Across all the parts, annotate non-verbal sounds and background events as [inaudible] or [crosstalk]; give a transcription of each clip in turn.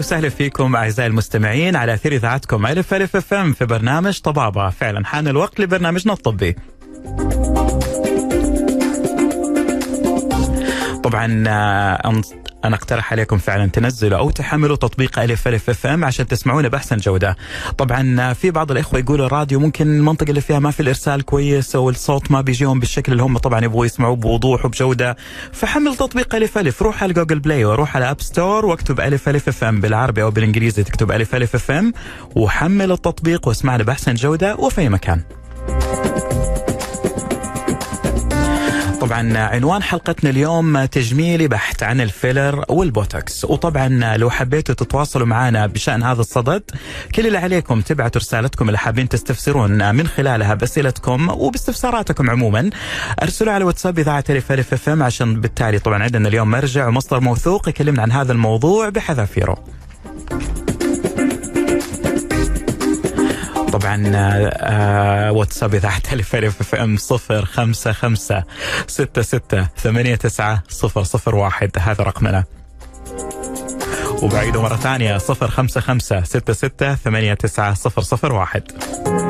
وسهلا فيكم أعزائي المستمعين على أثير إذاعتكم ألف ألف أف إم في برنامج طبابة، فعلا حان الوقت لبرنامجنا الطبي. طبعا آه، أنا أقترح عليكم فعلا تنزلوا أو تحملوا تطبيق ألف ألف أف أم عشان تسمعونا بأحسن جودة. طبعا في بعض الإخوة يقولوا الراديو ممكن المنطقة اللي فيها ما في الإرسال كويس أو الصوت ما بيجيهم بالشكل اللي هم طبعا يبغوا يسمعوه بوضوح وبجودة فحمل تطبيق ألف ألف روح على Google Play وروح على App Store واكتب ألف ألف أف أم بالعربي أو بالإنجليزي تكتب ألف ألف أف أم وحمل التطبيق واسمعنا بأحسن جودة وفي مكان. طبعا عنوان حلقتنا اليوم تجميلي بحت عن الفيلر والبوتوكس. وطبعا لو حبيتوا تتواصلوا معنا بشأن هذا الصدد كل اللي عليكم تبعتوا رسالتكم اللي حابين تستفسرون من خلالها بأسئلتكم وباستفساراتكم عموما. أرسلوا على واتساب إذاعة ألف ألف أف إم عشان بالتالي طبعا عندنا اليوم مرجع ومصدر موثوق يكلمنا عن هذا الموضوع بحذافيره. طبعا واتساب إذاعة الف الف اف ام 055 66 89 001 هذا رقمنا. وبعيده مرة ثانية 055 66 89 001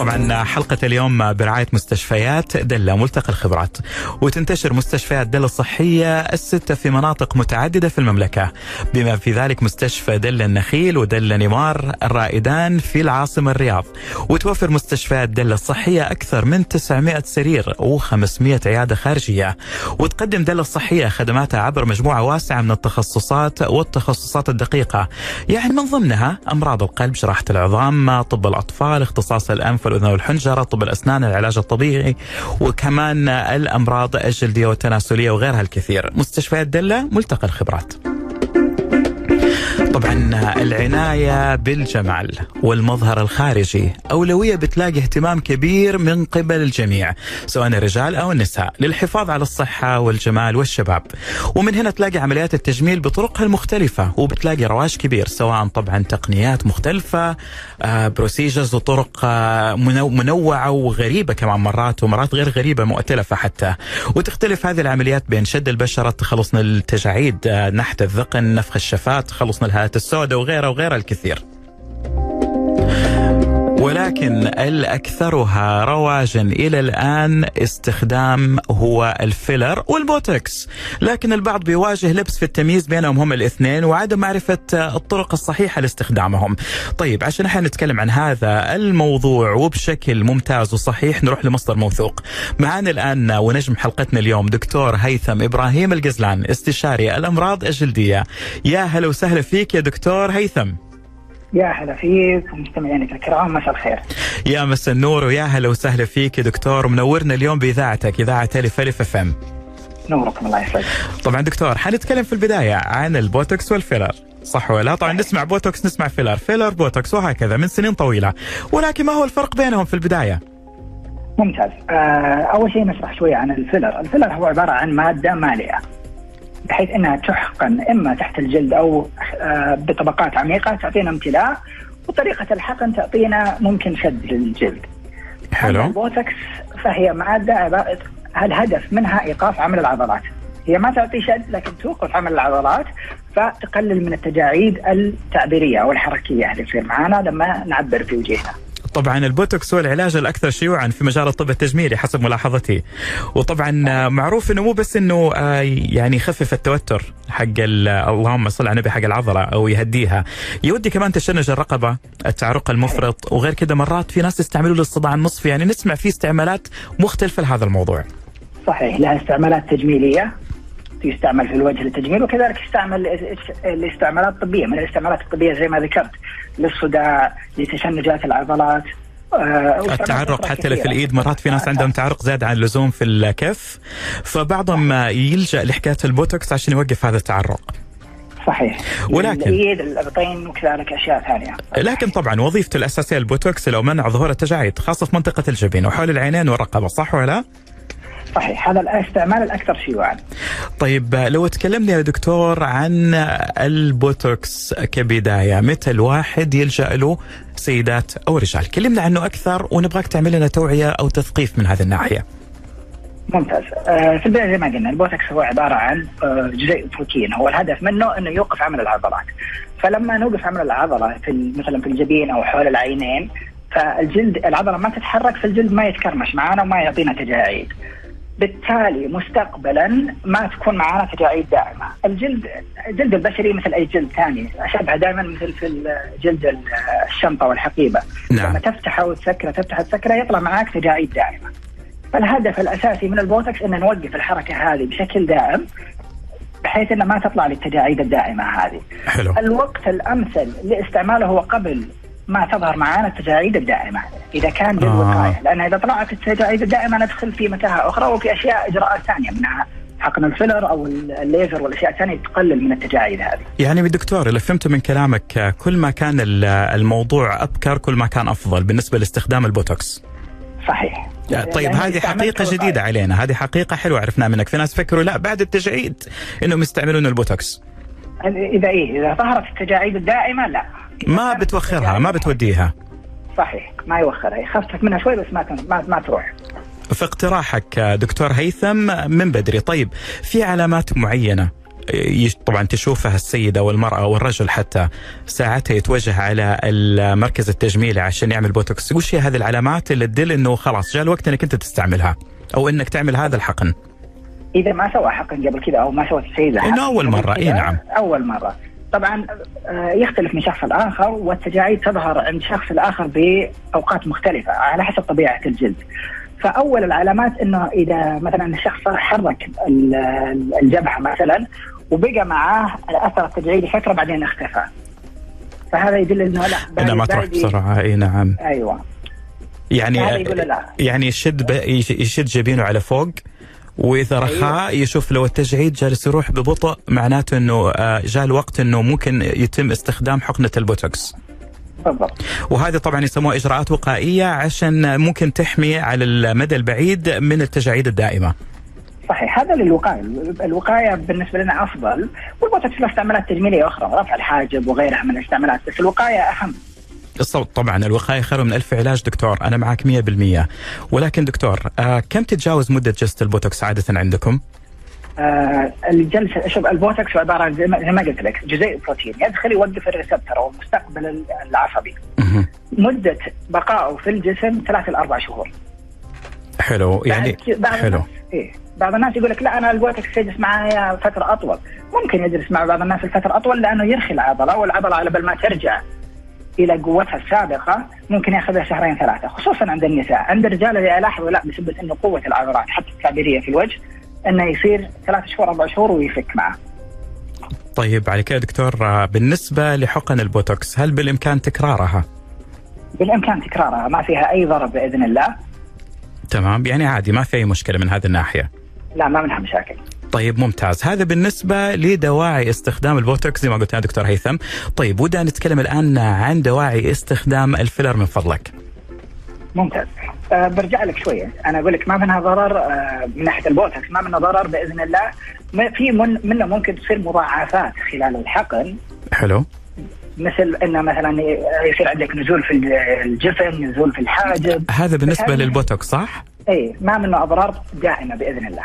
طبعا حلقة اليوم برعاية مستشفيات دلة ملتقى الخبرات. وتنتشر مستشفيات دلة الصحية الستة في مناطق متعددة في المملكة. بما في ذلك مستشفى دلة النخيل ودلة نمار الرائدان في العاصمة الرياض. وتوفر مستشفيات دلة الصحية أكثر من 900 سرير و500 عيادة خارجية. وتقدم دلة الصحية خدماتها عبر مجموعة واسعة من التخصصات والتخصصات الدقيقة. يعني من ضمنها أمراض القلب جراحة العظام طب الأطفال اختصاص الأنف والأذن والحنجرة طب الأسنان العلاج الطبيعي وكمان الأمراض الجلدية والتناسلية وغيرها الكثير. مستشفيات دلة ملتقى الخبرات. طبعا العناية بالجمال والمظهر الخارجي. أولوية بتلاقي اهتمام كبير من قبل الجميع سواء الرجال أو النساء للحفاظ على الصحة والجمال والشباب. ومن هنا تلاقي عمليات التجميل بطرقها المختلفة وبتلاقي رواج كبير سواء طبعا تقنيات مختلفة procedures وطرق آه، منوعة وغريبة كمان مرات ومرات غير غريبة مؤتلفة حتى. وتختلف هذه العمليات بين شد البشرة تخلصنا التجاعيد آه، نحت الذقن نفخ الشفات تخلصنا الهالات السوداء وغيرها وغيرها الكثير. ولكن الأكثرها رواجا إلى الآن استخدام هو الفيلر والبوتوكس. لكن البعض بيواجه لبس في التمييز بينهم هم الاثنين وعدم معرفة الطرق الصحيحة لاستخدامهم. طيب عشان إحنا نتكلم عن هذا الموضوع وبشكل ممتاز وصحيح نروح لمصدر موثوق. معنا الآن ونجم حلقتنا اليوم دكتور هيثم إبراهيم القزلان استشاري الأمراض الجلدية. يا هلا وسهلا فيك يا دكتور هيثم. يا هلا فيك ومستمعينك الكرام مساء الخير. يا مساء النور ويا هلا وسهلا فيك يا دكتور. منورنا اليوم بإذاعتك إذاعة الف ألف أف أم. نوركم الله يسعدك. طبعا دكتور حنتكلم في البداية عن البوتوكس والفيلر صح ولا طبعا نسمع بوتوكس نسمع فيلر. فيلر بوتوكس وهكذا من سنين طويلة. ولكن ما هو الفرق بينهم في البداية؟ ممتاز. آه أول شيء نشرح شوية عن الفيلر. الفيلر هو عبارة عن مادة مالئه بحيث إنها تحقن إما تحت الجلد أو آه، بطبقات عميقة تعطينا امتلاء وطريقة الحقن تعطينا ممكن شد للجلد. حلو. البوتكس فهي ماده الهدف منها إيقاف عمل العضلات. هي ما تعطي شد لكن توقف عمل العضلات فتقلل من التجاعيد التعبيرية أو الحركية اللي تصير معنا لما نعبر في وجهنا. طبعا البوتوكس هو العلاج الأكثر شيوعا في مجال الطب التجميلي حسب ملاحظتي. وطبعا معروف إنه مو بس إنه آه، يعني يخفف التوتر حق اللهم صل على النبي حق العضله أو يهديها. يهدي كمان تشنج الرقبة التعرق المفرط وغير كذا مرات في ناس يستعملوا للصداع النصفي. يعني نسمع في استعمالات مختلفة لهذا الموضوع. صحيح لها استعمالات تجميلية. يستعمل في الوجه للتجميل وكذلك يستعمل الاستعمالات الطبية. من الاستعمالات الطبية زي ما ذكرت للصداع لتشنجات العضلات آه، التعرق حتى في الإيد مرات في ناس عندهم تعرق زاد عن اللزوم في الكف. فبعضهم يلجأ لحكاية البوتوكس عشان يوقف هذا التعرق. صحيح. ولكن الايد الابطين وكذلك أشياء ثانية. لكن طبعا وظيفته الأساسية البوتوكس لو منع ظهور التجاعيد خاصة في منطقة الجبين وحول العينين والرقبة صح ولا؟ صحيح هذا الاستعمال الأكثر شيوعا. طيب لو تكلمنا يا دكتور عن البوتوكس كبداية، متى الواحد يلجأ له سيدات أو رجال؟ كلمنا عنه أكثر ونبغاك تعمل لنا توعية أو تثقيف من هذه الناحية. ممتاز آه، في البداية زي ما قلنا البوتكس هو عبارة عن آه، جزيء بروتين هو الهدف منه إنه يوقف عمل العضلات فلما نوقف عمل العضلة في مثلا في الجبين أو حول العينين فالجلد العضلة ما تتحرك فالجلد ما يتكرمش معنا وما يعطينا تجاعيد بالتالي مستقبلا ما تكون معنا تجاعيد دائمة، الجلد الجلد البشري مثل أي جلد ثاني اشبه دائما مثل في جلد الشنطه والحقيبة نعم. لما تفتحه وتسكره تفتح وتسكره يطلع معك تجاعيد دائمة. فالهدف الأساسي من البوتكس أن نوقف الحركة هذه بشكل دائم بحيث انه ما تطلع للتجاعيد الدائمة هذه. حلو. الوقت الأمثل لاستعماله هو قبل ما تظهر معانا التجاعيد الدائمة إذا كان للوقايه آه. لأن إذا طلعت التجاعيد الدائمة ندخل في متاهة أخرى وفي أشياء إجراءات ثانية منها حقن الفيلر أو الليزر والاشياء الثانية تقلل من التجاعيد هذه. يعني دكتور اللي فهمته من كلامك كل ما كان الموضوع أبكر كل ما كان أفضل بالنسبة لاستخدام البوتوكس. صحيح. طيب هذه حقيقة جديدة علينا، هذه حقيقة حلوة عرفناها منك، في ناس فكروا لا بعد التجاعيد إنهم يستعملون البوتوكس. إذا إيه إذا ظهرت التجاعيد الدائمة لا ما بتوخرها؟ ما بتوديها؟ صحيح ما يوخرها. يخفف منها شوي بس ما ما, ما تروح. في اقتراحك دكتور هيثم من بدري. طيب في علامات معينة طبعا تشوفها السيدة والمرأة والرجل حتى ساعتها يتوجه على المركز التجميلي عشان يعمل بوتوكس. وش هي هذه العلامات اللي تدل إنه خلاص جاء الوقت إنك أنت تستعملها أو إنك تعمل هذا الحقن؟ إذا ما سوى حقن قبل كذا أو ما سوت السيدة إنه أول مرة. إي نعم. أول مرة. طبعا آه، يختلف من شخص لآخر والتجاعيد تظهر عند شخص الآخر بأوقات مختلفة على حسب طبيعة الجلد. فأول العلامات إنه إذا مثلا الشخص حرك الجبهة مثلا وبقى معاه اثر التجاعيد فترة بعدين اختفى. فهذا يدل إنه لا انه ما تروح بسرعة إي نعم. أيوه. يعني يعني يشد يشد جبينه على فوق. وإذا أيوة. رخاء يشوف لو التجعيد جالس يروح ببطء معناته إنه آه، جاء الوقت إنه ممكن يتم استخدام حقنة البوتوكس. بالضبط. وهذه طبعا يسموها إجراءات وقائية عشان ممكن تحمي على المدى البعيد من التجاعيد الدائمة. صحيح هذا للوقاية، الوقاية بالنسبة لنا أفضل والبوتوكس له استعمالات تجميلية أخرى رفع الحاجب وغيرها من الاستعمالات بس الوقاية أهم. الصوت طبعا الوقاية خير من ألف علاج دكتور. أنا معك 100% ولكن دكتور آه كم تتجاوز مدة جلسة البوتوكس عادة عندكم؟ آه الجلسة شوف البوتوكس عبارة زي ما قلت لك جزيء بروتين يدخل يوقف receptor أو المستقبل العصبي. مدة بقائه في الجسم ثلاث إلى أربع شهور. حلو. يعني بعض حلو. الناس إيه. بعض الناس يقول لك لا أنا البوتوكس يجلس معايا فترة أطول. ممكن يجلس مع بعض الناس الفترة أطول لأنه يرخي العضلة والعضلة على بال ما ترجع. إلى قوتها السابقة ممكن يأخذها شهرين ثلاثة خصوصا عند النساء، عند الرجال اللي الاحظه لا بسبب إنه قوة العضلات حتى التعبيرية في الوجه إنه يصير ثلاث شهور أربع شهور ويفك معه. طيب على كده دكتور بالنسبة لحقن البوتوكس هل بالإمكان تكرارها؟ بالإمكان تكرارها ما فيها أي ضرر بإذن الله. تمام يعني عادي ما في أي مشكلة من هذه الناحية. لا ما منها مشاكل. طيب ممتاز. هذا بالنسبة لدواعي استخدام البوتوكس زي ما قلت يا دكتور هيثم. طيب ودنا نتكلم الآن عن دواعي استخدام الفيلر من فضلك. ممتاز. أه برجع لك شوية. أنا أقول لك ما منها ضرر أه من ناحية البوتوكس ما منها ضرر بإذن الله. في من منه ممكن تصير مضاعفات خلال الحقن. حلو. مثل إنه مثلا يصير عندك نزول في الجفن نزول في الحاجب. هذا بالنسبة للبوتوكس صح؟ اي ما منه أضرار دائمة بإذن الله.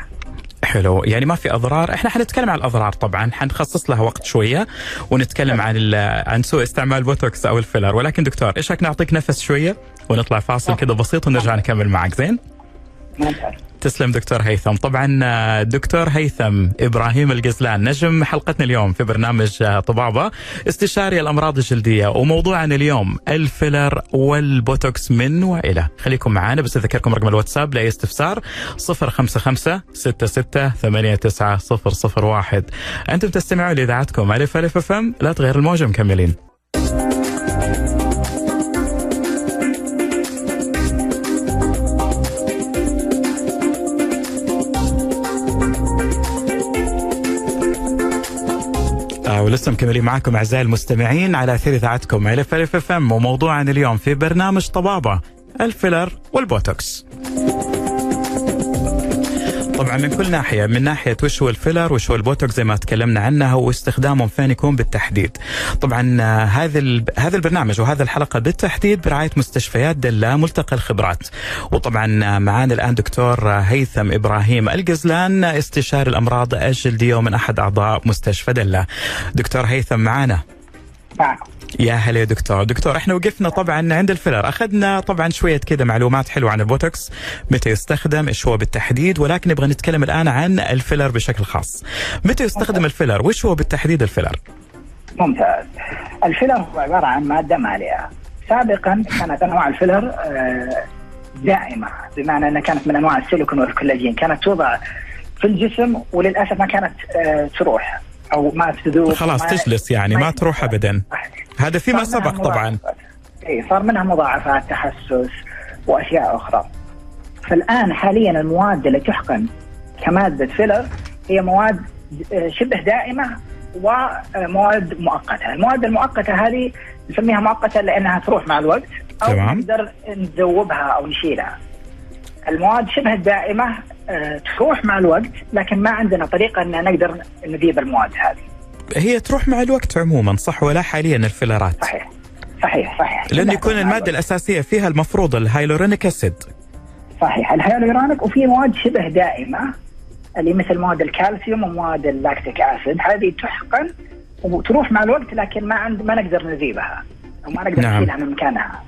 حلو. يعني ما في أضرار. إحنا حنتكلم عن الأضرار طبعا. حنخصص لها وقت شوية ونتكلم عن عن سوء استعمال بوتوكس أو الفيلر. ولكن دكتور إيش رايك نعطيك نفس شوية ونطلع فاصل كذا بسيط ونرجع نكمل معك؟ زين؟ ممتاز تسلم دكتور هيثم. طبعا آه، دكتور هيثم إبراهيم القزلان نجم حلقتنا اليوم في برنامج آه، طبابة. استشاري الأمراض الجلدية وموضوعنا اليوم الفيلر والبوتوكس من وإلى. خليكم معنا بس أذكركم رقم الواتساب لأي استفسار 055 66 89 001 أنتم تستمعون لإذاعتكم ألف ألف أف أم. لا تغير الموجة مكملين ولسه مكملين معكم أعزائي المستمعين على أثير إذاعتكم ألف ألف أف أم وموضوعنا اليوم في برنامج طبابة الفيلر والبوتوكس. طبعا من كل ناحية من ناحية وش هو الفيلر وش هو البوتوكس زي ما تكلمنا عنها واستخدامهم فين يكون بالتحديد. طبعا آه، هذا هذا البرنامج وهذا الحلقة بالتحديد برعاية مستشفيات دله ملتقى الخبرات. وطبعا آه، معانا الآن دكتور آه، هيثم إبراهيم القزلان استشاري الأمراض الجلديه ومن أحد أعضاء مستشفى دله دكتور هيثم معانا. يا هلا يا دكتور. دكتور إحنا وقفنا طبعا عند الفيلر. أخذنا طبعا شوية كذا معلومات حلوة عن البوتوكس متى يستخدم إيش هو بالتحديد ولكن نبغى نتكلم الآن عن الفيلر بشكل خاص. متى يستخدم الفيلر؟ وش هو بالتحديد الفيلر؟ ممتاز. الفيلر هو عبارة عن مادة مالئه سابقا كانت أنواع الفيلر آه، دائمة بمعنى إنها كانت من أنواع السيليكون والكولاجين. كانت توضع في الجسم وللأسف ما كانت آه، تروح. أو ما تذوب خلاص ما تجلس يعني ما تروح ابدا هذا فيما سبق طبعا. اي صار منها مضاعفات تحسس وأشياء أخرى فالآن حاليا المواد اللي تحقن كمادة فيلر هي مواد آه، شبه دائمة ومواد مؤقتة، المواد المؤقتة هذه نسميها مؤقتة لأنها تروح مع الوقت أو تمام. نقدر نذوبها أو نشيلها. المواد شبه الدائمة تروح مع الوقت لكن ما عندنا طريقة إن نقدر نذيب المواد هذه. هي تروح مع الوقت عموما صح ولا حاليا الفيلرات؟ صحيح. صحيح صحيح. لأن يكون الوقت. الأساسية فيها المفروض ال hyaluronic acid. صحيح. الهيالورونيك وفي مواد شبه دائمة اللي مثل مواد الكالسيوم ومواد ال lactic acid. هذه تحقن وتروح مع الوقت لكن ما عند ما نقدر نذيبها وما نقدر نعم. نشيلها من مكانها.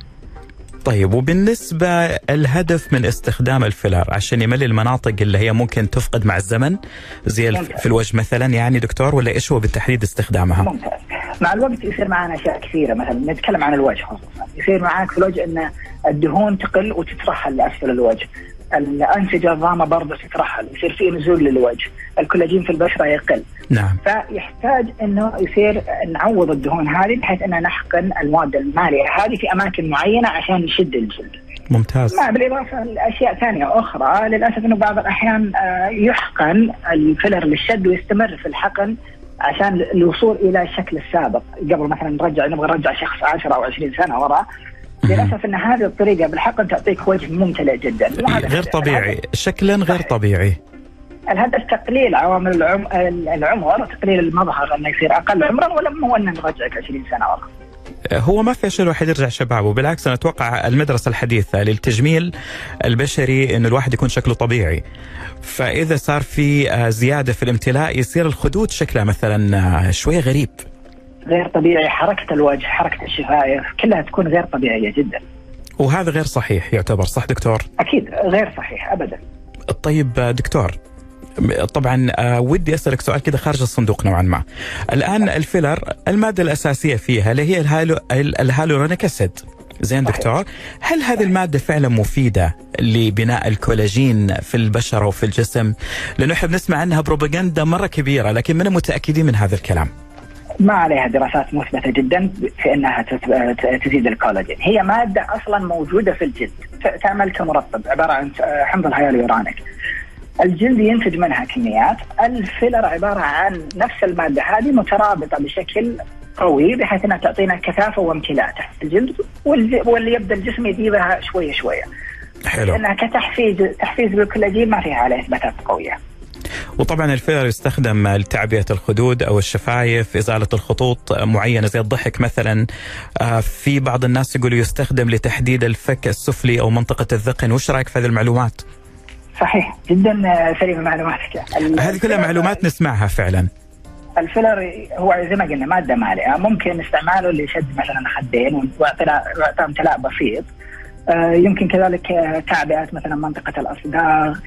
طيب وبالنسبة الهدف من استخدام الفيلر عشان يملي المناطق اللي هي ممكن تفقد مع الزمن زي ممتاز. في الوجه مثلا يعني دكتور ولا إيش هو بالتحديد استخدامها؟ ممتاز مع الوقت يصير معنا أشياء كثيرة مثلا نتكلم عن الوجه خصوصا يصير معاك في الوجه إن الدهون تقل وتترحل لأسفل الوجه الانسجه الضامه برضه تترحل يصير في نزول للوجه الكولاجين في البشرة يقل. نعم. فيحتاج إنه يصير نعوض الدهون هذه بحيث ان نحقن المواد المالئه هذه في أماكن معينة عشان نشد الجلد. ممتاز. مع بالإضافة لأشياء ثانية أخرى للأسف إنه بعض الأحيان آه، يحقن الفيلر للشد ويستمر في الحقن عشان الوصول إلى الشكل السابق. قبل مثلا نرجع نبغى نرجع شخص 10 أو 20 سنة وراء للأسف إن هذه الطريقة بالحقن تعطيك وجه ممتلئ جدا. غير. طبيعي. شكلا غير. طبيعي. الهدف تقليل عوامل العم... العمر تقليل المظهر إنه يصير أقل عمرا ولا مو انه نرجعك 20 سنة ورا. هو ما في شيء الواحد يرجع شباب وبالعكس أنا أتوقع المدرسة الحديثة للتجميل البشري إنه الواحد يكون شكله طبيعي. فإذا صار في آه، زيادة في الامتلاء يصير الخدود شكلها مثلا آه، شوية غريب. غير طبيعي حركة الوجه حركة الشفايف كلها تكون غير طبيعية جدا. وهذا غير صحيح يعتبر صح دكتور؟ أكيد غير صحيح ابدا. طيب دكتور طبعا آه، ودي أسألك سؤال كذا خارج الصندوق نوعا ما. الآن الفيلر المادة الأساسية فيها اللي هي الهالو ال- ال hyaluronic acid. زين. دكتور هل هذه المادة فعلا مفيدة لبناء الكولاجين في البشرة وفي الجسم؟ لأنه إحنا بنسمع عنها بروباغندا مرة كبيرة لكن من متأكدين من هذا الكلام؟ ما عليها دراسات مثبته جدا في إنها تزيد الكولاجين، هي مادة أصلا موجودة في الجلد تعمل كمرطب عبارة عن حمض الهيالورونيك. الجلد ينتج منها كميات، الفيلر عبارة عن نفس المادة هذه مترابطة بشكل قوي بحيث إنها تعطينا كثافة وامتلاء تحت الجلد واللي يبدأ الجسم يذيبها شوية شوية. حلو لأنها كتحفيز تحفيز بالكولاجين ما فيها عليه إثباتات قوية. وطبعا الفيلر يستخدم لتعبئة الخدود أو الشفايف إزالة الخطوط معينة زي الضحك مثلا. آه، في بعض الناس يقولوا يستخدم لتحديد الفك السفلي أو منطقة الذقن. وش رأيك في هذه المعلومات؟ صحيح جدا سليمة معلوماتك. هذه كلها معلومات نسمعها فعلا. الفيلر هو زي ما قلنا مادة مالئه ممكن استعماله لشد مثلا خدين واعطاء امتلاء بسيط. آه، يمكن كذلك تعبئة مثلا منطقة الأصداغ.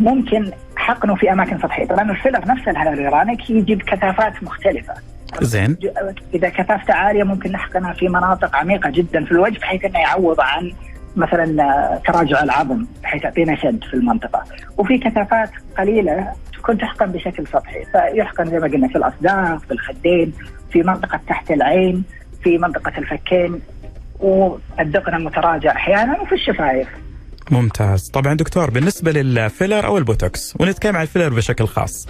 ممكن حقنه في أماكن سطحية. طبعا الفيلر نفسه الهيالورونيك يجي بكثافات مختلفة. زين. إذا كثافته عالية ممكن نحقنها في مناطق عميقة جدا في الوجه بحيث إنه يعوض عن مثلا تراجع العظم بحيث يعطينا شد في المنطقة. وفي كثافات قليلة تكون تحقن بشكل سطحي. فيحقن زي ما قلنا في الاصداغ في الخدين في منطقة تحت العين في منطقة الفكين والذقن المتراجع أحيانا وفي الشفايف. ممتاز. طبعا دكتور بالنسبة للفيلر أو البوتوكس ونتكلم عن الفيلر بشكل خاص.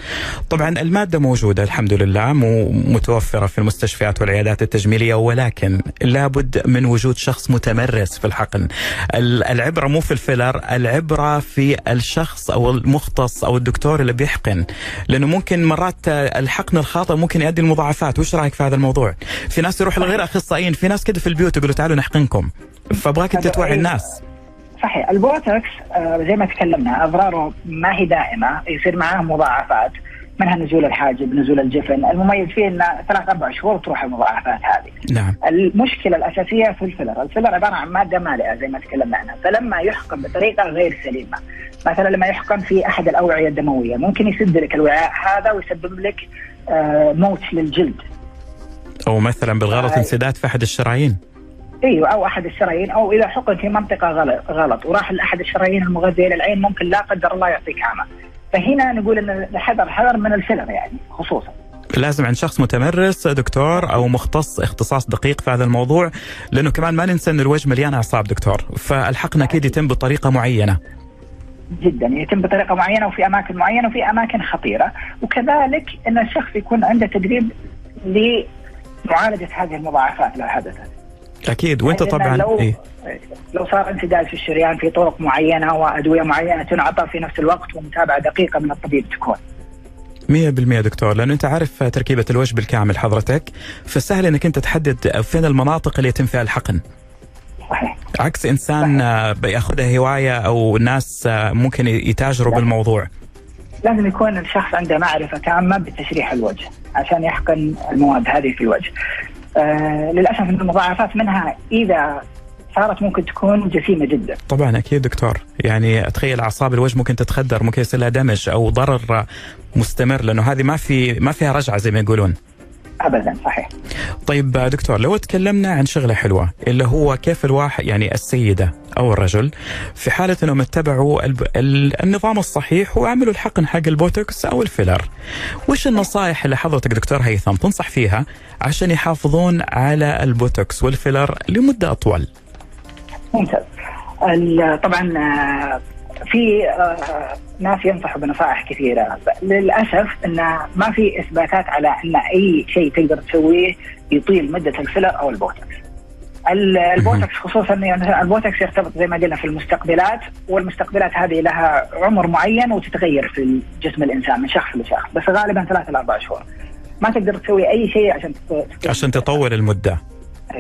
طبعا المادة موجودة الحمد لله متوفرة في المستشفيات والعيادات التجميلية ولكن لابد من وجود شخص متمرس في الحقن. العبرة مو في الفيلر العبرة في الشخص أو المختص أو الدكتور اللي بيحقن. لأنه ممكن مرات الحقن الخاطئ ممكن يؤدي لمضاعفات. وش رأيك في هذا الموضوع؟ في ناس يروح لغير أخصائيين في ناس كده في البيوت يقولوا تعالوا نحقنكم. فأبغاك أنت توعي الناس. صحيح. البوتوكس آه زي ما تكلمنا أضراره ما هي دائمة يصير معاه مضاعفات منها نزول الحاجب نزول الجفن المميز فيه إنه ثلاث أربع شهور تروح المضاعفات هذه. نعم. المشكلة الأساسية في الفيلر الفيلر عبارة عن مادة مالئة زي ما تكلمنا عنها. فلما يحقن بطريقة غير سليمة مثلا لما يحقن في أحد الأوعية الدموية ممكن يسد لك الوعاء هذا ويسبب لك آه موت للجلد. أو مثلا بالغلط آه انسداد في أحد الشرايين. إيوه أو أحد الشرايين أو إذا حقن في منطقة غلط, غلط وراح لأحد الشرايين المغذية للعين ممكن لا قدر الله يعطيك عمى. فهنا نقول إن الحذر حذر من الفيلر يعني خصوصا. لازم عند شخص متمرس دكتور أو مختص اختصاص دقيق في هذا الموضوع لأنه كمان ما ننسى إن الوجه مليان أعصاب دكتور فالحقن أكيد يتم بطريقة معينة. جدا يتم بطريقة معينة وفي أماكن معينة وفي أماكن خطيرة وكذلك إن الشخص يكون عنده تدريب لمعالجة هذه المضاعفات لو حدثت. أكيد. وأنت طبعا لو إيه؟ لو صار انسداد في الشريان في طرق معينة وأدوية معينة تنعطى في نفس الوقت ومتابعه دقيقة من الطبيب تكون. 100% دكتور. لأنه أنت عارف تركيبة الوجه بالكامل حضرتك فسهل إنك أنت تحدد فين المناطق اللي يتم فيها الحقن. صحيح. عكس إنسان صحيح. بيأخذها هواية أو ناس ممكن يتاجروا لا. بالموضوع. لازم يكون الشخص عنده معرفة تامة بتشريح الوجه عشان يحقن المواد هذه في الوجه. آه للأسف المضاعفات منها إذا صارت ممكن تكون جسيمة جدا. طبعا أكيد دكتور، يعني أتخيل أعصاب الوجه ممكن تتخدر، ممكن يصير لها دمج أو ضرر مستمر لأنه هذه ما في ما فيها رجعة زي ما يقولون. ابدا صحيح. طيب دكتور لو تكلمنا عن شغلة حلوة اللي هو كيف الواحد يعني السيدة أو الرجل في حالة إنهم اتبعوا النظام الصحيح وعملوا الحقن حق البوتوكس أو الفيلر. وش النصائح اللي حضرتك دكتور هيثم تنصح فيها عشان يحافظون على البوتوكس والفيلر لمدة أطول؟ ممتاز. طبعا في آه، ناس ينصحوا بنصائح كثيرة للأسف انه ما في إثباتات على إن أي شيء تقدر تسويه يطيل مدة الفيلر أو البوتوكس. البوتوكس خصوصا يعني البوتوكس يرتبط زي ما قلنا في المستقبلات والمستقبلات هذه لها عمر معين وتتغير في جسم الإنسان من شخص لشخص بس غالبا ثلاثة إلى أربع شهور. ما تقدر تسوي أي شيء عشان عشان تطول المدة.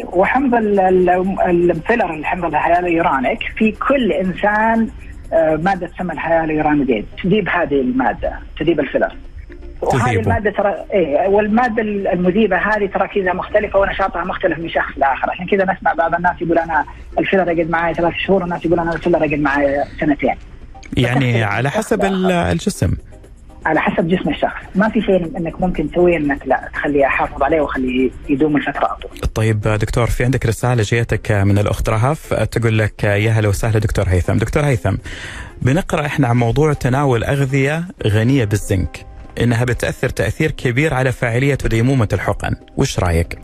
وحمض الفيلر الحمض الهيالورونيك في كل إنسان مادة تسمى ال hyaluronidase تذيب هذه المادة تذيب الفيلر وهذه المادة ترى إيه والمادة المذيبه هذه تركيزها مختلفة ونشاطها مختلف من شخص لآخر. عشان كذا نسمع بعض الناس يقول أنا الفيلر يقعد معي ثلاث شهور والناس يقول أنا الفيلر يقعد معي سنتين. يعني على حسب الجسم. على حسب جسم الشخص ما في شيء إنك ممكن تسويه إنك لا تخليه احافظ عليه وخليه يدوم الفترة أطول. طيب دكتور في عندك رسالة جيتك من الأخت رهف تقول لك يا هلا وسهلا دكتور هيثم، دكتور هيثم بنقرأ إحنا عن موضوع تناول أغذية غنية بالزنك إنها بتأثر تأثير كبير على فاعلية وديمومة الحقن، وش رأيك؟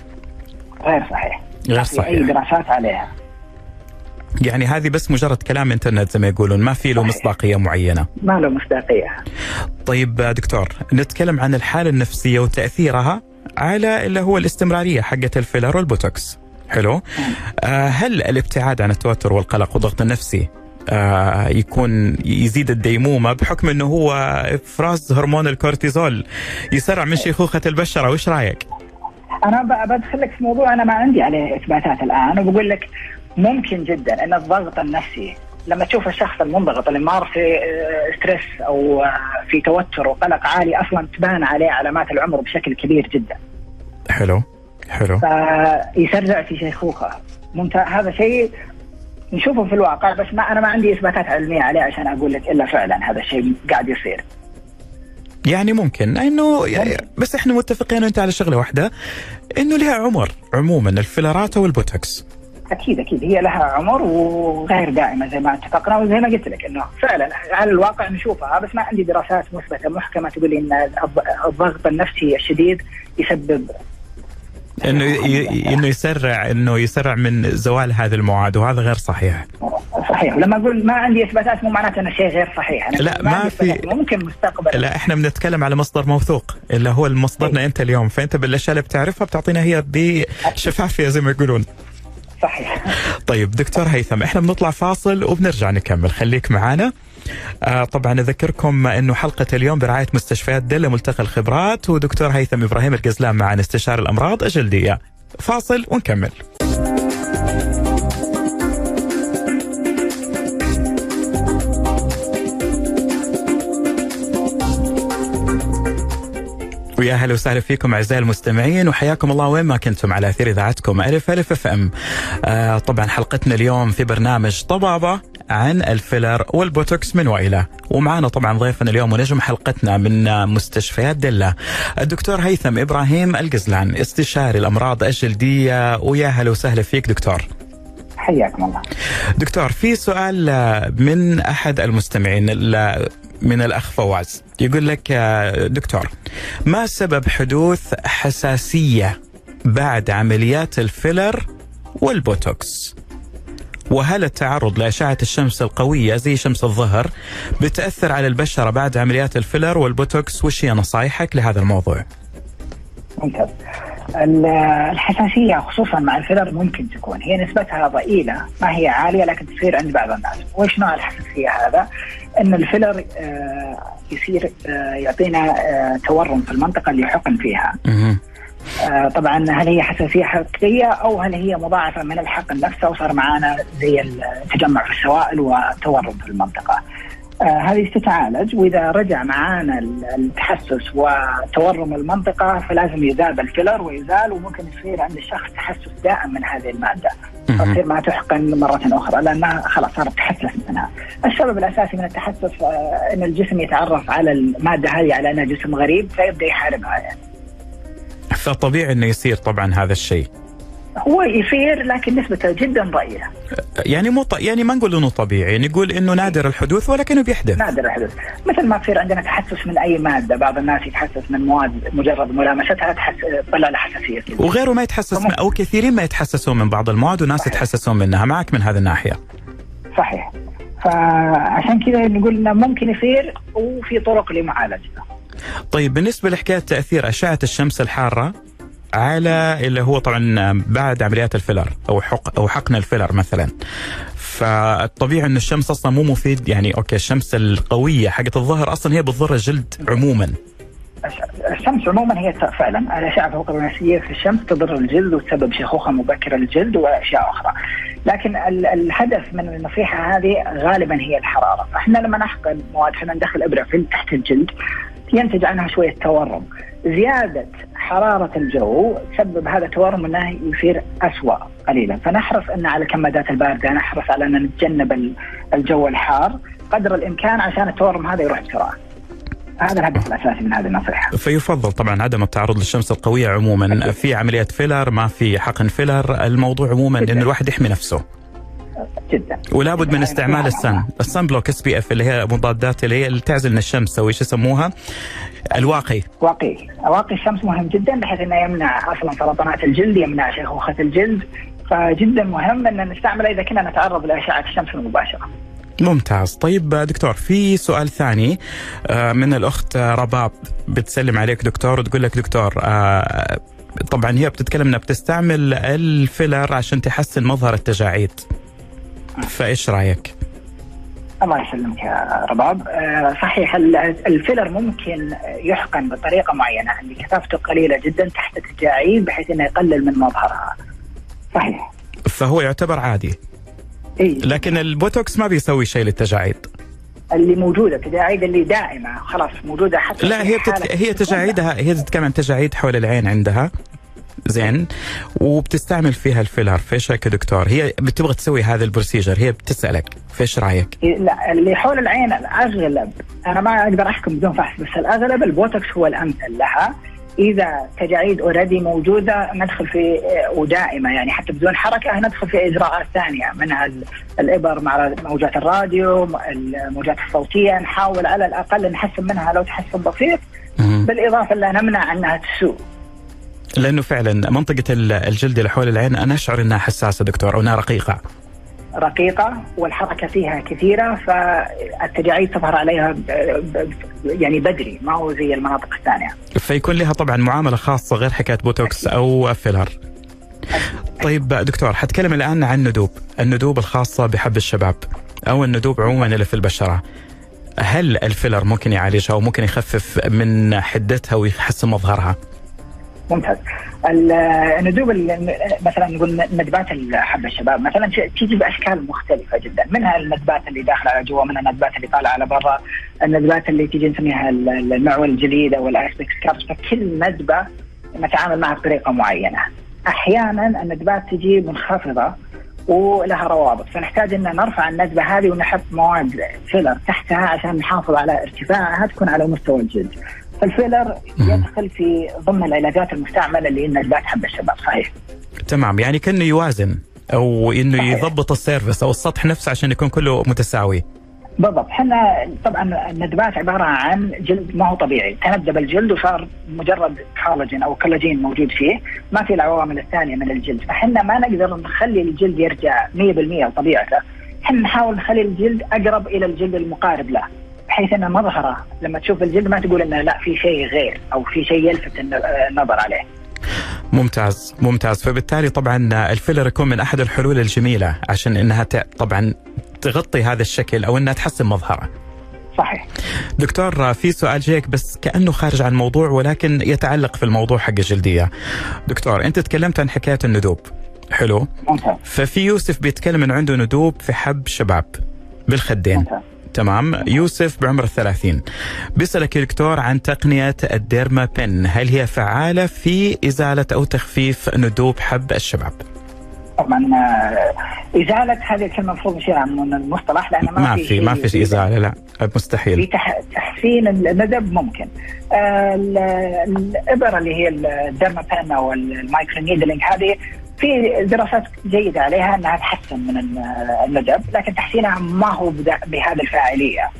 غير صحيح. غير صحيح. أي دراسات عليها. يعني هذه بس مجرد كلام انترنت زي ما يقولون ما في له مصداقية معينة. ما له مصداقية. طيب دكتور نتكلم عن الحالة النفسية وتأثيرها على اللي هو الاستمرارية حقه الفيلر والبوتوكس. حلو؟ آه هل الابتعاد عن التوتر والقلق والضغط النفسي آه يكون يزيد الديمومة بحكم إنه هو إفراز هرمون الكورتيزول يسرع من شيخوخة البشرة؟ وش رأيك؟ أنا بدخلك في موضوع أنا ما عندي عليه إثباتات الآن وبقول لك ممكن جدا أن الضغط النفسي لما تشوف الشخص المنضغط اللي مار في stress آه، أو آه، في توتر وقلق عالي أصلا تبان عليه علامات العمر بشكل كبير جدا. حلو حلو. فيسرع في شيخوخة ممتاز هذا شيء نشوفه في الواقع بس ما أنا ما عندي إثباتات علمية عليه عشان أقول لك إلا فعلا هذا الشيء قاعد يصير. يعني ممكن انه يعني بس إحنا متفقين أنت على شغلة واحدة إنه لها عمر عموما الفيلرات والبوتوكس. أكيد أكيد. هي لها عمر وغير دائمه زي ما اتفقنا وزي ما قلت لك إنه فعلا على الواقع نشوفها. بس ما عندي دراسات مثبتة محكمة تقول لي ان الضغط النفسي الشديد يسبب إنه إنه يسرع إنه يسرع من زوال هذه المواد وهذا غير صحيح. صحيح. ولما أقول ما عندي إثباتات مو معناته انه شيء غير صحيح. أنا لا ما عندي في. ممكن مستقبلا. لا إحنا بنتكلم على مصدر موثوق اللي هو مصدرنا أنت اليوم. فأنت بالأشياء اللي بتعرفها بتعطينا هي بشفافية زي ما يقولون. صحيح. [laughs] طيب دكتور هيثم إحنا بنطلع فاصل وبنرجع نكمل. خليك معانا. آه طبعا أذكركم إنه حلقة اليوم برعاية مستشفيات دله ملتقى الخبرات ودكتور هيثم إبراهيم القزلان معنا استشاري الأمراض. الجلديه فاصل ونكمل. ويا أهلا وسهلا فيكم أعزائي المستمعين وحياكم الله وين ما كنتم على أثير إذاعتكم ألف ألف أف أم. آه طبعا حلقتنا اليوم في برنامج طبابة عن الفيلر والبوتوكس من وإلى ومعنا طبعا ضيفنا اليوم ونجم حلقتنا من مستشفيات دلة الدكتور هيثم إبراهيم القزلان استشاري الأمراض الجلدية ويا أهلا وسهلا فيك دكتور. حياكم الله دكتور في سؤال من أحد المستمعين من الأخ فواز. يقول لك دكتور ما سبب حدوث حساسية بعد عمليات الفيلر والبوتوكس؟ وهل التعرض لأشعة الشمس القوية زي شمس الظهر بتأثر على البشرة بعد عمليات الفيلر والبوتوكس؟ وش هي نصايحك لهذا الموضوع؟ ممتاز. الحساسية خصوصا مع الفيلر ممكن تكون. هي نسبتها ضئيلة ما هي عالية لكن تصير عند بعض الناس. وش نوع الحساسية هذا؟ أن الفيلر يصير يعطينا تورم في المنطقة اللي يحقن فيها. طبعا هل هي حساسية حقيقية أو هل هي مضاعفة من الحقن نفسه وصار معانا زي التجمع في السوائل وتورم في المنطقة. آه هذه تتعالج. وإذا رجع معانا التحسس وتورم المنطقة فلازم يذاب الفيلر ويزال وممكن يصير عند الشخص تحسس دائم من هذه المادة. تصير ما تحقن مرة أخرى لانها خلاص صارت تحسس منها. السبب الأساسي من التحسس آه إن الجسم يتعرف على المادة هذه على انها جسم غريب فيبدأ يحاربها يعني. فطبيعي إنه يصير طبعا هذا الشيء. هو يصير لكن نسبته جدا ضئيلة. يعني مو. يعني ما نقول إنه طبيعي، نقول إنه نادر الحدوث ولكنه بيحدث. نادر الحدوث، مثل ما تصير عندنا تحسس من أي مادة، بعض الناس يتحسس من مواد مجرد ملامستها تحس طلع له حساسيه. وغيره ما يتحسس من أو كثيرين ما يتحسسون من بعض المواد وناس صحيح. يتحسسون منها، معك من هذه الناحية. صحيح. فعشان كذا نقول إنه ممكن يصير وفي طرق لمعالجته. طيب بالنسبة لحكاية تأثير أشعة الشمس الحارة على اللي هو طبعا بعد عمليات الفيلر أو حق أو حقن الفيلر مثلا. فالطبيعي إن الشمس أصلا مو مفيد. يعني أوكي الشمس القوية حقت الظهر أصلا هي بتضر الجلد عموما. الشمس عموما هي فعلا. الاشعه فوق البنفسجيه في الشمس تضر الجلد وتسبب شيخوخة مبكرة للجلد وأشياء أخرى. لكن الهدف من النصيحة هذه غالبا هي الحرارة، فإحنا لما نحقن مواد إحنا ندخل إبرة في تحت الجلد ينتج عنها شوية تورم. زيادة حرارة الجو تسبب هذا التورم انه يصير اسوء قليلا، فنحرص أن على الكمادات الباردة، نحرص على أن نتجنب الجو الحار قدر الإمكان عشان التورم هذا يروح بسرعة. هذا الهدف الأساسي من هذه النصيحة. فيفضل طبعا عدم التعرض للشمس القوية عموما،. في عمليات فيلر ما في حقن فيلر، الموضوع عموما إن الواحد يحمي نفسه. جدا. ولا بد من استعمال الـ sun. الـ sun block SPF اللي هي مضادات اللي هي اللي تعزل من الشمس أو إيش يسموها؟ الواقي. واقي. واقي الشمس مهم جدا بحيث إنه يمنع أصلا سرطانات الجلد يمنع شيخوخه الجلد. فجدا مهم إن نستعمله إذا كنا نتعرض لأشعة الشمس المباشرة. ممتاز. طيب دكتور في سؤال ثاني من الأخت رباب. بتسلم عليك دكتور وتقول لك دكتور طبعا هي بتتكلم إنها بتستعمل الفيلر عشان تحسن مظهر التجاعيد. فايش رأيك؟ الله يسلمك يا رباب. آه صحيح الفيلر ممكن يحقن بطريقة معينة اللي كثافته قليلة جدا تحت التجاعيد بحيث إنه يقلل من مظهرها. صحيح. فهو يعتبر عادي. إيه؟ لكن البوتوكس ما بيسوي شيء للتجاعيد. اللي موجودة التجاعيد اللي دائمة خلاص موجودة حتى لا هي بتت... هي تجاعيدها هي تتكلم عن تجاعيد حول العين عندها. زين. وبتستعمل فيها الفيلر فايش رايك دكتور. هي بتبغى تسوي هذا ال procedure. هي بتسألك. فايش رأيك؟ لا اللي حول العين الأغلب أنا ما أقدر أحكم بدون فحص بس الأغلب البوتوكس هو الأمثل لها. إذا تجاعيد already موجودة ندخل في ودائمة يعني حتى بدون حركة ندخل في إجراءات ثانية منها الإبر مع موجات الراديو الموجات الصوتية. نحاول على الأقل نحسن منها لو تحسن بسيط. بالإضافة لا نمنع أنها تسوء. لأنه فعلا منطقة الجلد اللي حول العين أنا أشعر إنها حساسة دكتور أو إنها رقيقة. رقيقة والحركة فيها كثيرة فالتجاعيد تظهر عليها يعني بدري ما هو زي المناطق الثانية. فيكون لها طبعا معاملة خاصة غير حكاية بوتوكس أو فيلر. طيب دكتور حتكلم الآن عن ندوب الندوب الخاصة بحب الشباب أو الندوب عموما اللي في البشرة. هل الفيلر ممكن يعالجها وممكن يخفف من حدتها ويحسن مظهرها؟ ممتاز. ال- الندوب ال- مثلا نقول ندبات حب الشباب مثلا تيجي بأشكال مختلفة جدا. منها الندبات اللي داخله على جوا منها الندبات اللي طالعة على برا الندبات اللي تيجي نسميها ال- ال- المعول الجليد أو ال ice pick scars فكل ندبة نتعامل معها بطريقة معينة. أحيانا الندبات تجي منخفضة ولها روابط. فنحتاج إن نرفع الندبة هذه ونحط مواد فيلر تحتها عشان نحافظ على ارتفاعها تكون على مستوى الجلد. فالفيلر يدخل في ضمن العلاجات المستعملة اللي هي ندبات حب الشباب صحيح. تمام يعني كأنه يوازن أو إنه صحيح. يضبط ال surface أو السطح نفسه عشان يكون كله متساوي. بالضبط. إحنا طبعا الندبات عبارة عن جلد ما هو طبيعي. تندب الجلد وصار مجرد كولاجين أو كولاجين موجود فيه. ما في العوامل الثانية من الجلد. فاحنا ما نقدر نخلي الجلد يرجع 100% لطبيعته. إحنا نحاول نخلي الجلد أقرب إلى الجلد المقارب له. بحيث ان مظهرة لما تشوف الجلد ما تقول إنه لا في شيء غير أو في شيء يلفت الن- النظر عليه ممتاز ممتاز فبالتالي طبعا الفيلر يكون من أحد الحلول الجميلة عشان إنها طبعا تغطي هذا الشكل أو إنها تحسن مظهره صحيح دكتور في سؤال جيك بس كأنه خارج عن الموضوع ولكن يتعلق في الموضوع حق الجلدية. دكتور أنت تكلمت عن حكاية الندوب. حلو؟ ممتاز ففي يوسف بيتكلم انه عنده ندوب في حب شباب بالخدين. ممتاز تمام. يوسف بعمر الثلاثين. بيسألك يا دكتور عن تقنية ال derma pen هل هي فعالة في إزالة أو تخفيف ندوب حب الشباب؟ طبعا آه، إزالة هذه الكلمة المفروض نشيلها من المصطلح لأن ما, ما في ما شيء في إزالة. لا في مستحيل تح- تحسين الندب ممكن. آه، ال- الإبرة اللي هي الديرما بان أو المايكرو نيدلينج هذه في دراسات جيدة عليها أنها تحسن من ال- الندب لكن تحسينها ما هو بهذه الفاعلية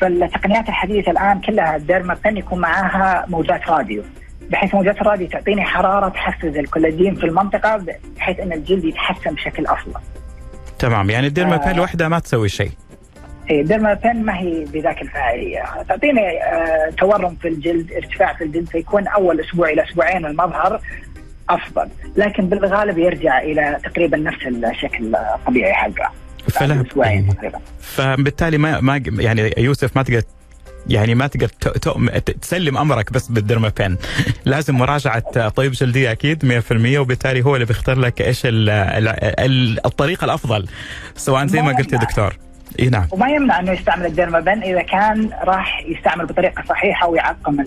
فالتقنيات الحديثة الآن كلها الديرما بان يكون معاها موجات راديو بحيث موجات الراديو تعطيني حرارة تحفز الكولاجين في المنطقة بحيث أن الجلد يتحسن بشكل أفضل. تمام يعني الديرما آه. بن لوحدها ما تسوي شيء إيه، ديرما بين ما هي بذاك الفاعلية، تعطيني آه تورم في الجلد، ارتفاع في الجلد فيكون أول أسبوع إلى أسبوعين المظهر أفضل، لكن بالغالب يرجع إلى تقريبا نفس الشكل الطبيعي حقه. فلا تقريبا. فبالتالي ما ما يعني يوسف ما تقدر يعني ما تقدر تسلم أمرك بس بالديرما بين [laughs] لازم مراجعة طبيب جلديه أكيد 100% وبالتالي هو اللي بيختار لك إيش ال ال ال الطريقة الأفضل سواء زي ما قلت يا. دكتور إي نعم وما يمنع إنه يستعمل الديرما بن إذا كان راح يستعمل بطريقة صحيحة ويعقم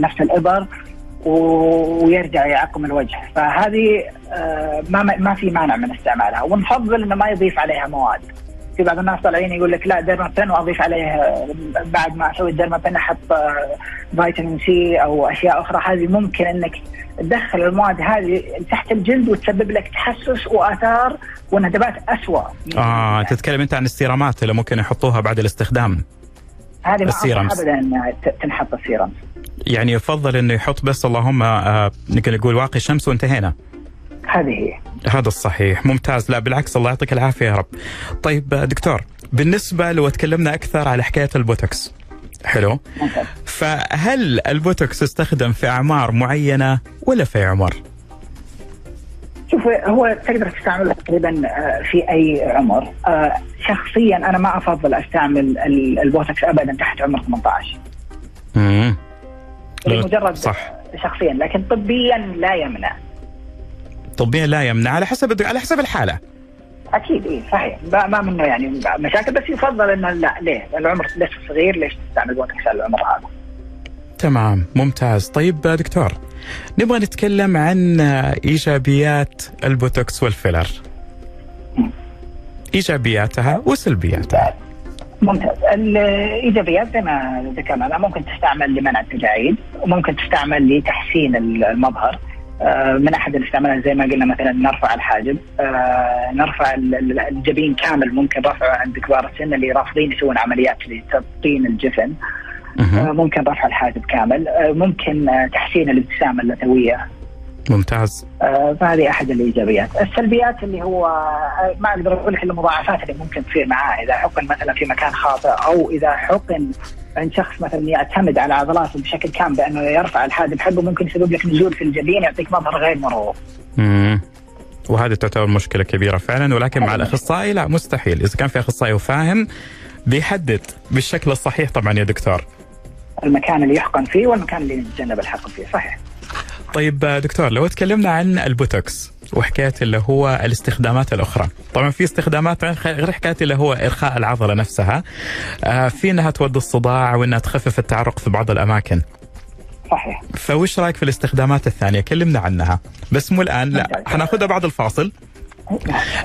نفس الإبر ويرجع يعقم الوجه. فهذه آه، ما ما في مانع من استعمالها. ونفضل إنه ما يضيف عليها مواد. في بعض الناس طالعين يقول لك لا ديرما بن وأضيف عليه آه، بعد ما أسوي الديرما بن أحط آه، فيتامين سي أو أشياء أخرى. هذه ممكن إنك تدخل المواد هذه تحت الجلد وتسبب لك تحسس وآثار وندبات اسوء آه تتكلم أنت عن السيرامات اللي ممكن يحطوها بعد الاستخدام. هذه. أنصح ابدا ت- تنحط ال serums يعني يفضل إنه يحط بس اللهم آه نقدر نقول واقي شمس وانتهينا. هذه هي. هذا الصحيح. ممتاز. لا بالعكس الله يعطيك العافية يا رب. طيب آه، دكتور بالنسبة لو تكلمنا أكثر على حكاية البوتوكس. حلو. ممتاز. فهل البوتوكس يستخدم في أعمار معينة ولا في عمر؟ شوف هو تقدر تستعمله تقريبا آه، في أي عمر. آه، شخصيا أنا ما أفضل أستعمل ال- البوتوكس ابدا تحت عمر 18 امم لمجرد صح. شخصيا لكن طبيا لا يمنع. طبيا لا يمنع على حسب على حسب الحالة. أكيد إيه صحيح. ما ما منه يعني مشاكل بس يفضل إنه لا ليه؟ العمر لسه صغير ليش تستعمل بوتوكس على العمر هذا؟ تمام ممتاز. طيب دكتور نبغى نتكلم عن إيجابيات البوتوكس والفيلر. إيجابياتها وسلبياتها. ممتاز. الإيجابيات زي ما ذكرنا ممكن تستعمل لمنع التجاعيد وممكن تستعمل لتحسين المظهر. آه، من أحد الاستعمالات زي ما قلنا مثلا نرفع الحاجب. آه، نرفع ال- ال- الجبين كامل ممكن رفعه عند كبار السن اللي رافضين يسوون عمليات لتبطين الجفن ممكن رفع الحاجب كامل آه، ممكن آه، تحسين الابتسامة اللثويه ممتاز. آه، فهذه أحد الإيجابيات، السلبيات اللي هو آه، ما أقدر أقول لك المضاعفات اللي ممكن تصير معاه. إذا حقن مثلا في مكان خاطئ أو إذا حقن عند شخص مثلا يعتمد على عضلاته بشكل كامل بأنه يرفع الحاجب حقه ممكن يسبب لك نزول في الجبين يعطيك مظهر غير مرغوب. وهذه تعتبر مشكلة كبيرة فعلا ولكن مع الأخصائي لا مستحيل. إذا كان في أخصائي وفاهم بيحدد بالشكل الصحيح طبعا يا دكتور. المكان اللي يحقن فيه والمكان اللي يتجنب الحقن فيه. صحيح. طيب دكتور لو تكلمنا عن البوتوكس وحكايه اللي هو الاستخدامات الأخرى. طبعا في استخدامات غير حكاية اللي هو إرخاء العضلة نفسها. آه في إنها تودي الصداع وإنها تخفف التعرق في بعض الأماكن. صحيح. فوش رأيك في الاستخدامات الثانية؟ كلمنا عنها. بس مو الآن لا. حناخذها بعد الفاصل.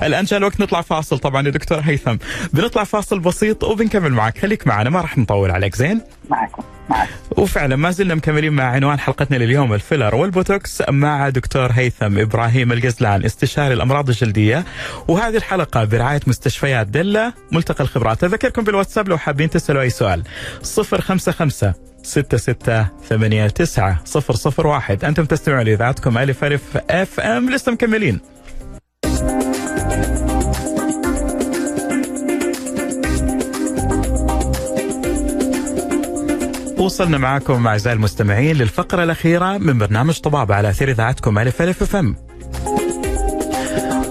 الآن جاء الوقت نطلع فاصل طبعا يا دكتور هيثم. بنطلع فاصل بسيط وبنكمل معك. خليك معنا ما راح نطول عليك زين؟ معكم معك. وفعلا ما زلنا مكملين مع عنوان حلقتنا لليوم الفيلر والبوتوكس مع دكتور هيثم إبراهيم القزلان استشاري الأمراض الجلدية. وهذه الحلقة برعاية مستشفيات دلة ملتقى الخبرات. أذكركم بالواتساب لو حابين تسألوا أي سؤال. 055 ستة ستة ثمانية تسعة صفر صفر واحد. أنتم تستمعون لإذاعتكم ألف ألف أف أم. لسه مكملين. وصلنا معكم أعزائي المستمعين للفقرة الأخيرة من برنامج طبابه على أثير إذاعتكم ألف ألف فم.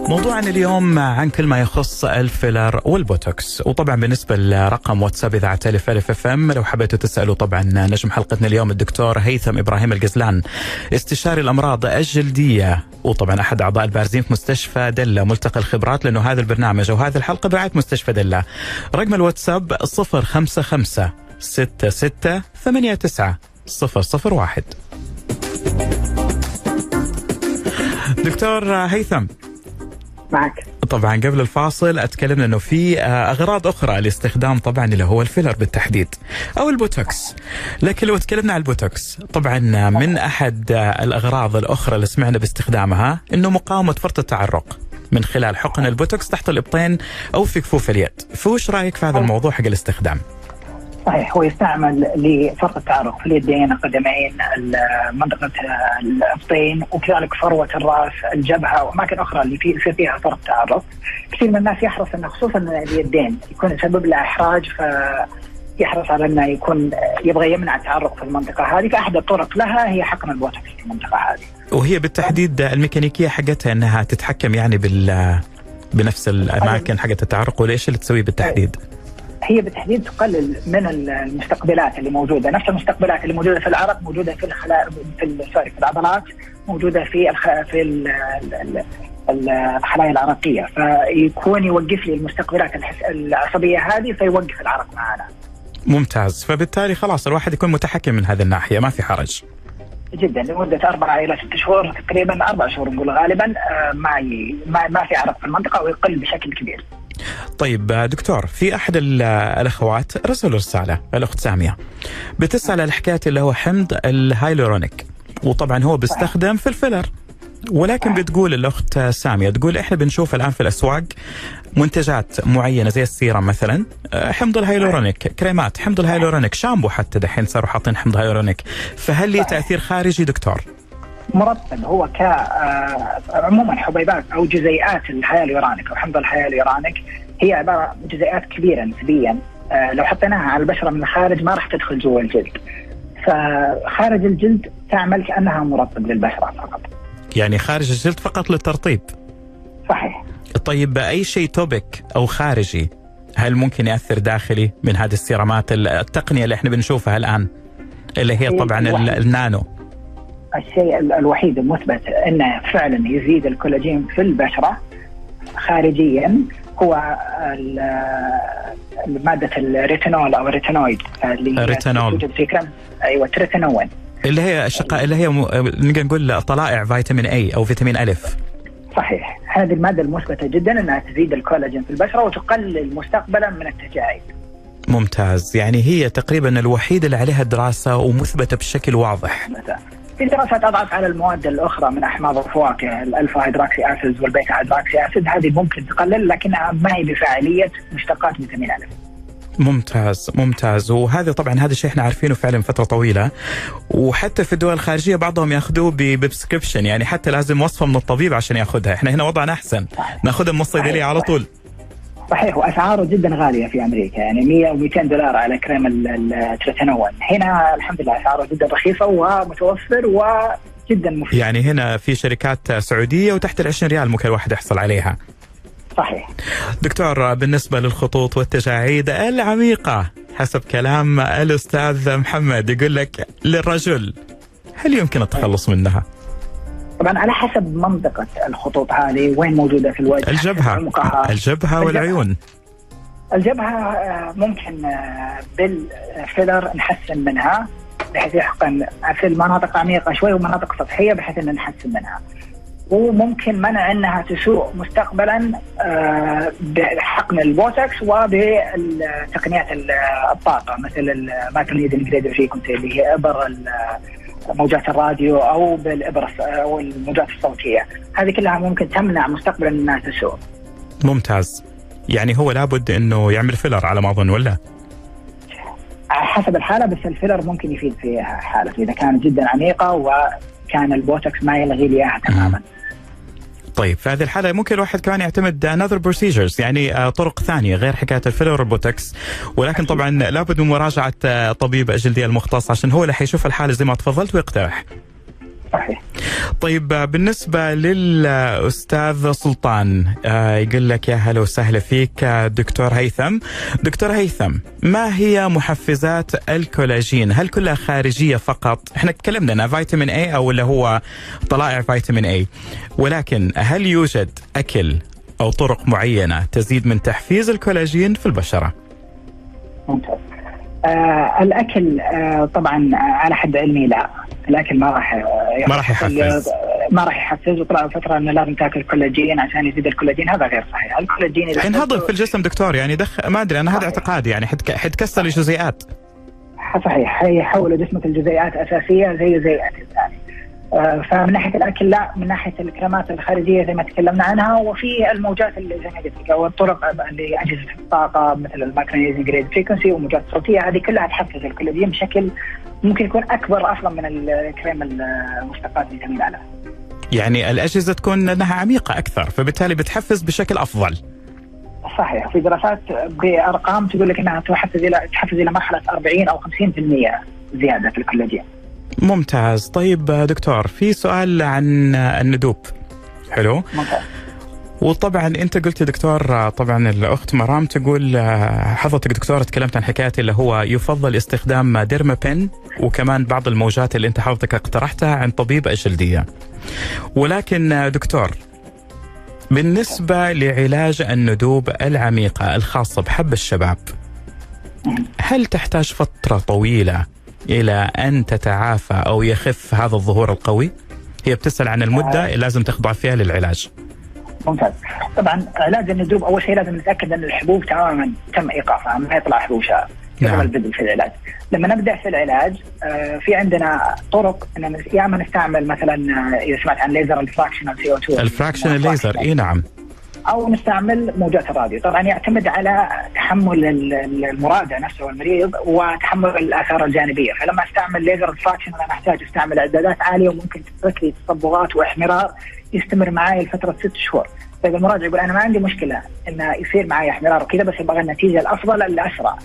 موضوعنا اليوم عن كل ما يخص الفيلر والبوتوكس. وطبعا بالنسبة لرقم واتساب إذاعة ألف ألف FM لو حبيتوا تسألوا طبعا نجم حلقتنا اليوم الدكتور هيثم إبراهيم القزلان استشاري الأمراض الجلدية. وطبعا أحد أعضاء البارزين في مستشفى دلة ملتقى الخبرات لأنه هذا البرنامج وهذه الحلقة برعايه مستشفى دلة. رقم الواتساب 055 ستة ستة ثمانية تسعة صفر صفر واحد. دكتور هيثم. معك. طبعا قبل الفاصل اتكلم إنه في أغراض أخرى لاستخدام طبعا اللي هو الفيلر بالتحديد أو البوتوكس. لكن لو تكلمنا عن البوتوكس طبعا من أحد الأغراض الأخرى اللي سمعنا باستخدامها إنه مقاومة فرط التعرق من خلال حقن البوتوكس تحت الإبطين أو في كفوف اليد. فوش رأيك في هذا الموضوع حق الاستخدام؟ صحيح هو يستعمل لفرط التعرق في اليدين القدمين منطقه الابطين وكذلك فروة الرأس الجبهة وأماكن أخرى اللي في يصير فيها فرط تعرق كثير من الناس يحرص إنه خصوصا اليدين يكون يسبب له إحراج ف يحرص على إنه يكون يبغى يمنع التعرق في المنطقة هذه فأحد الطرق لها هي حقن البوتوكس في المنطقة هذه. وهي بالتحديد الميكانيكية حقتها إنها تتحكم يعني بال بنفس الأماكن حقت التعرق ولا إيش اللي تسويه بالتحديد؟ هي بالتحديد تقلل من المستقبلات اللي موجودة، نفس المستقبلات اللي موجودة في العرق موجودة في الخلايا في سوري في العضلات موجودة في الخ... في ال... ال... الخلايا العرقية فيكون يوقف لي المستقبلات العصبية هذه فيوقف العرق معنا. ممتاز فبالتالي خلاص الواحد يكون متحكم من هذه الناحية ما في حرج. جدا لمدة أربع إلى ست شهور تقريبا أربع شهور نقول غالبا ما ي... ما, ما في عرق في المنطقة ويقل بشكل كبير. طيب دكتور في أحد الأخوات رسل رسالة الاخت سامية بتسأل على حكايه اللي هو حمض الهايلورونيك وطبعا هو بيستخدم في الفيلر ولكن بتقول الأخت سامية تقول إحنا بنشوف الآن في الأسواق منتجات معينة زي السيرم مثلا حمض الهايلورونيك كريمات حمض الهايلورونيك شامبو حتى دحين صاروا حاطين حمض هايلورونيك فهل ليه تأثير خارجي دكتور؟ مرطب هو ك عموما حبيبات أو جزيئات الهيالورونيك أو حمض الهيالورونيك هي عبارة عن جزيئات كبيرة نسبيا. لو حطيناها على البشرة من الخارج ما راح تدخل جوا الجلد. فخارج الجلد تعمل كأنها مرطب للبشرة فقط. يعني خارج الجلد فقط للترطيب. صحيح. طيب أي شيء توبك أو خارجي هل ممكن يأثر داخلي من هذه السيرامات؟ التقنية اللي إحنا بنشوفها الآن اللي هي طبعا النانو. الشيء الوحيد المثبت إنه فعلا يزيد الكولاجين في البشرة خارجيا هو مادة الريتينول أو الريتينويد اللي الريتينول. توجد في كريم أيوه تريتينوين اللي هي المشتقات اللي هي نقدر نقول طلائع فيتامين A أو فيتامين الف صحيح. هذه المادة المثبتة جدا أنها تزيد الكولاجين في البشرة وتقلل مستقبلا من التجاعيد. ممتاز. يعني هي تقريبا الوحيدة اللي عليها دراسة ومثبتة بشكل واضح. في دراسات أضعف على المواد الأخرى من أحماض الفواكه ال alpha hydroxy acid وال beta hydroxy acid هذه ممكن تقلل لكنها ما هي بفاعلية مشتقات فيتامين الف. ممتاز ممتاز. وهذا طبعا هذا الشيء إحنا عارفينه فعلا فترة طويلة. وحتى في الدول الخارجية بعضهم يأخذوه ب prescription يعني حتى لازم وصفة من الطبيب عشان يأخذها. إحنا هنا وضعنا أحسن. نأخذها من الصيدليه على طول. صحيح وأسعاره جدا غالية في أمريكا يعني 100 و200 دولار على كريم التريتينوين. هنا الحمد لله أسعاره جدا رخيصة ومتوفر وجدا مفيد. يعني هنا في شركات سعودية وتحت ال 20 ريال ممكن الواحد يحصل عليها. صحيح. دكتور بالنسبة للخطوط والتجاعيد العميقة حسب كلام الأستاذ محمد يقول لك للرجل هل يمكن التخلص منها؟ طبعا على حسب منطقة الخطوط هذه وين موجودة في الوجه الجبهة. الجبهة والعيون. الجبهة آه، ممكن آه، بالفيلر نحسن منها بحيث يحقن في المناطق عميقة شوي ومناطق سطحية بحيث ان نحسن منها. وممكن منع إنها تسوء مستقبلا آه، بحقن البوتوكس وبتقنيات الطاقة مثل ال microneedling radio اللي هي ابر موجات الراديو أو بالإبرة أو الموجات الصوتية، هذه كلها ممكن تمنع مستقبلا انها تسوء. ممتاز. يعني هو لابد إنه يعمل فيلر على ما أظن ولا؟ حسب الحالة بس الفيلر ممكن يفيد في حالة إذا كانت جدا عميقة وكان البوتوكس ما يلغي لي اياها تماما. طيب في هذه الحالة ممكن الواحد كمان يعتمد another procedures يعني آه، طرق ثانية غير حكاية الفيلر والبوتكس ولكن طبعا لابد من مراجعة آه، طبيب الجلدية المختص عشان هو اللي حيشوف الحالة زي ما تفضلت ويقترح. صحيح. طيب بالنسبة للأستاذ سلطان آه، يقول لك يا هلا وسهلا فيك آه، دكتور هيثم. دكتور هيثم ما هي محفزات الكولاجين؟ هل كلها خارجية فقط؟ إحنا تكلمنا انها فيتامين A أو اللي هو طلائع فيتامين اي ولكن هل يوجد أكل أو طرق معينة تزيد من تحفيز الكولاجين في البشرة؟ ممتاز. آه الأكل آه طبعا على حد علمي لا. الأكل ما راح ما راح يحفز. ما راح يحفز. وطلع فترة إنه لازم تاكل كولاجين عشان يزيد الكولاجين. هذا غير صحيح، الكولاجين ينهضم في الجسم دكتور يعني دخ ما أدري أنا هذا اعتقادي يعني حتكسر الجزيئات. صحيح. حيحول جسمك الجزيئات أساسية زي زي. آه، فمن ناحية الأكل لا من ناحية الكريمات الخارجية زي ما تكلمنا عنها وفي الموجات اللي زي ما قلت لك أو الطرق اللي أجهزة الطاقة مثل ال microneedling radio frequency والموجات الصوتيه هذه كلها تحفز الكولاجين بشكل ممكن يكون أكبر أصلا من الكريم المشتقات فيتامين الف. يعني الأجهزة تكون انها عميقة أكثر فبالتالي بتحفز بشكل أفضل. صحيح في دراسات بأرقام تقول لك إنها تحفز إلى تحفز إلى مرحلة 40 أو 50% زيادة في الكولاجين. ممتاز. طيب دكتور في سؤال عن الندوب. حلو. ممتاز. وطبعا أنت قلت دكتور طبعا الأخت مرام تقول حضرتك دكتور تكلمت عن حكايه اللي هو يفضل استخدام ديرما بن وكمان بعض الموجات اللي أنت حضرتك اقترحتها عند طبيب الجلديه. ولكن دكتور بالنسبة لعلاج الندوب العميقة الخاصة بحب الشباب هل تحتاج فترة طويلة إلى أن تتعافى أو يخف هذا الظهور القوي؟ هي بتسأل عن المدة اللي لازم تخضع فيها للعلاج. ممتاز طبعا علاج الندوب أول شيء لازم نتأكد أن الحبوب تماما تم إيقافها ما يطلع حبوب قبل نعم. البدء في العلاج لما نبدأ في العلاج آه في عندنا طرق إن يا أما نستعمل مثلا آه، إذا سمعت عن ليزر ال fractional CO2 ال fractional laser إي نعم أو نستعمل موجات الراديو. طبعا يعتمد على تحمل المراجع نفسه والمريض وتحمل الآثار الجانبية. فلما أستعمل ليزر fractional أنا أحتاج أستعمل إعدادات عالية وممكن تترك لي تصبغات وإحمرار يستمر معي لفترة ست شهور. فاذا المراجع يقول أنا ما عندي مشكلة انه يصير معي إحمرار وكذا بس يبغى النتيجة الأفضل الأسرع.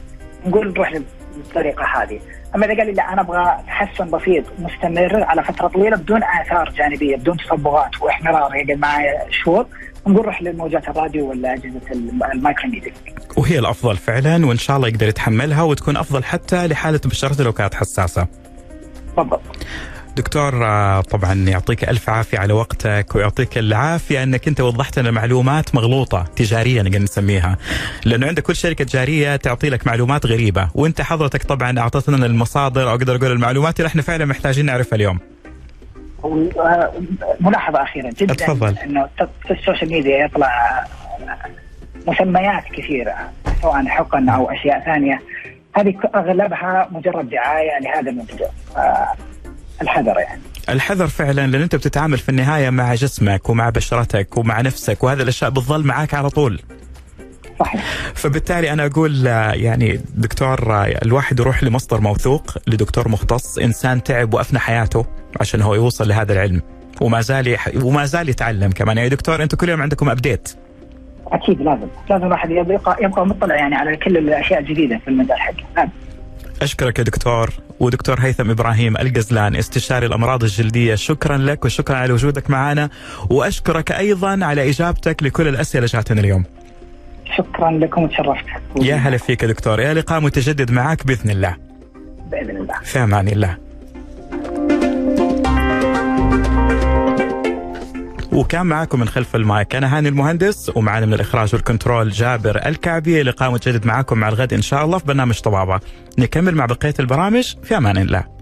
نقول نروح للطريقة هذه. أما إذا قال لي لا أنا أبغى تحسن بسيط مستمر على فترة طويلة بدون آثار جانبية بدون تصبغات وإحمرار يقعد معي شهور نقول روح للموجات الراديو ولا أجهزة المايكروميديا وهي الأفضل فعلا وإن شاء الله يقدر يتحملها وتكون أفضل حتى لحالة بشرته لو كانت حساسة. بالضبط. دكتور آه، طبعا يعطيك ألف عافية على وقتك ويعطيك العافية أنك أنت وضحت لنا معلومات مغلوطة تجاريه نقدر نسميها لأنه عندك كل شركة تجاريه تعطي لك معلومات غريبة وأنت حضرتك طبعا اعطيتنا المصادر أو أقدر أقول المعلومات اللي إحنا فعلا محتاجين نعرفها اليوم. ملاحظة اخيره جدا اتفضل إنه في السوشيال ميديا يطلع مسميات كثيرة سواء حقن أو أشياء ثانية. هذه أغلبها مجرد دعاية لهذا المنتج الحذر يعني. الحذر فعلا لأن أنت بتتعامل في النهاية مع جسمك ومع بشرتك ومع نفسك وهذه الأشياء بتظل معك على طول. صحيح. فبالتالي أنا أقول آه، يعني دكتور آه، الواحد يروح لمصدر موثوق لدكتور مختص إنسان تعب وأفنى حياته عشان هو يوصل لهذا العلم. وما زال. وما زال يتعلم كمان. يعني دكتور أنتم كل يوم عندكم ابديت أكيد لازم. لازم الواحد يبقى يبقى مطلع يعني على كل الأشياء الجديدة في المجال حقه. أشكرك يا دكتور. ودكتور هيثم إبراهيم القزلان استشاري الأمراض الجلدية شكرا لك وشكرا على وجودك معنا. وأشكرك أيضا على إجابتك لكل الأسئلة جاتنا اليوم. شكرا لكم وتشرفت. يا هلا فيك دكتور. يا لقاء متجدد معك بإذن الله. بإذن الله. في أمان الله. وكان معاكم من خلف المايك. أنا هاني المهندس ومعنا من الإخراج والكنترول جابر الكعبي. لقاء متجدد معاكم مع الغد إن شاء الله في برنامج طبابة. نكمل مع بقية البرامج. في أمان الله.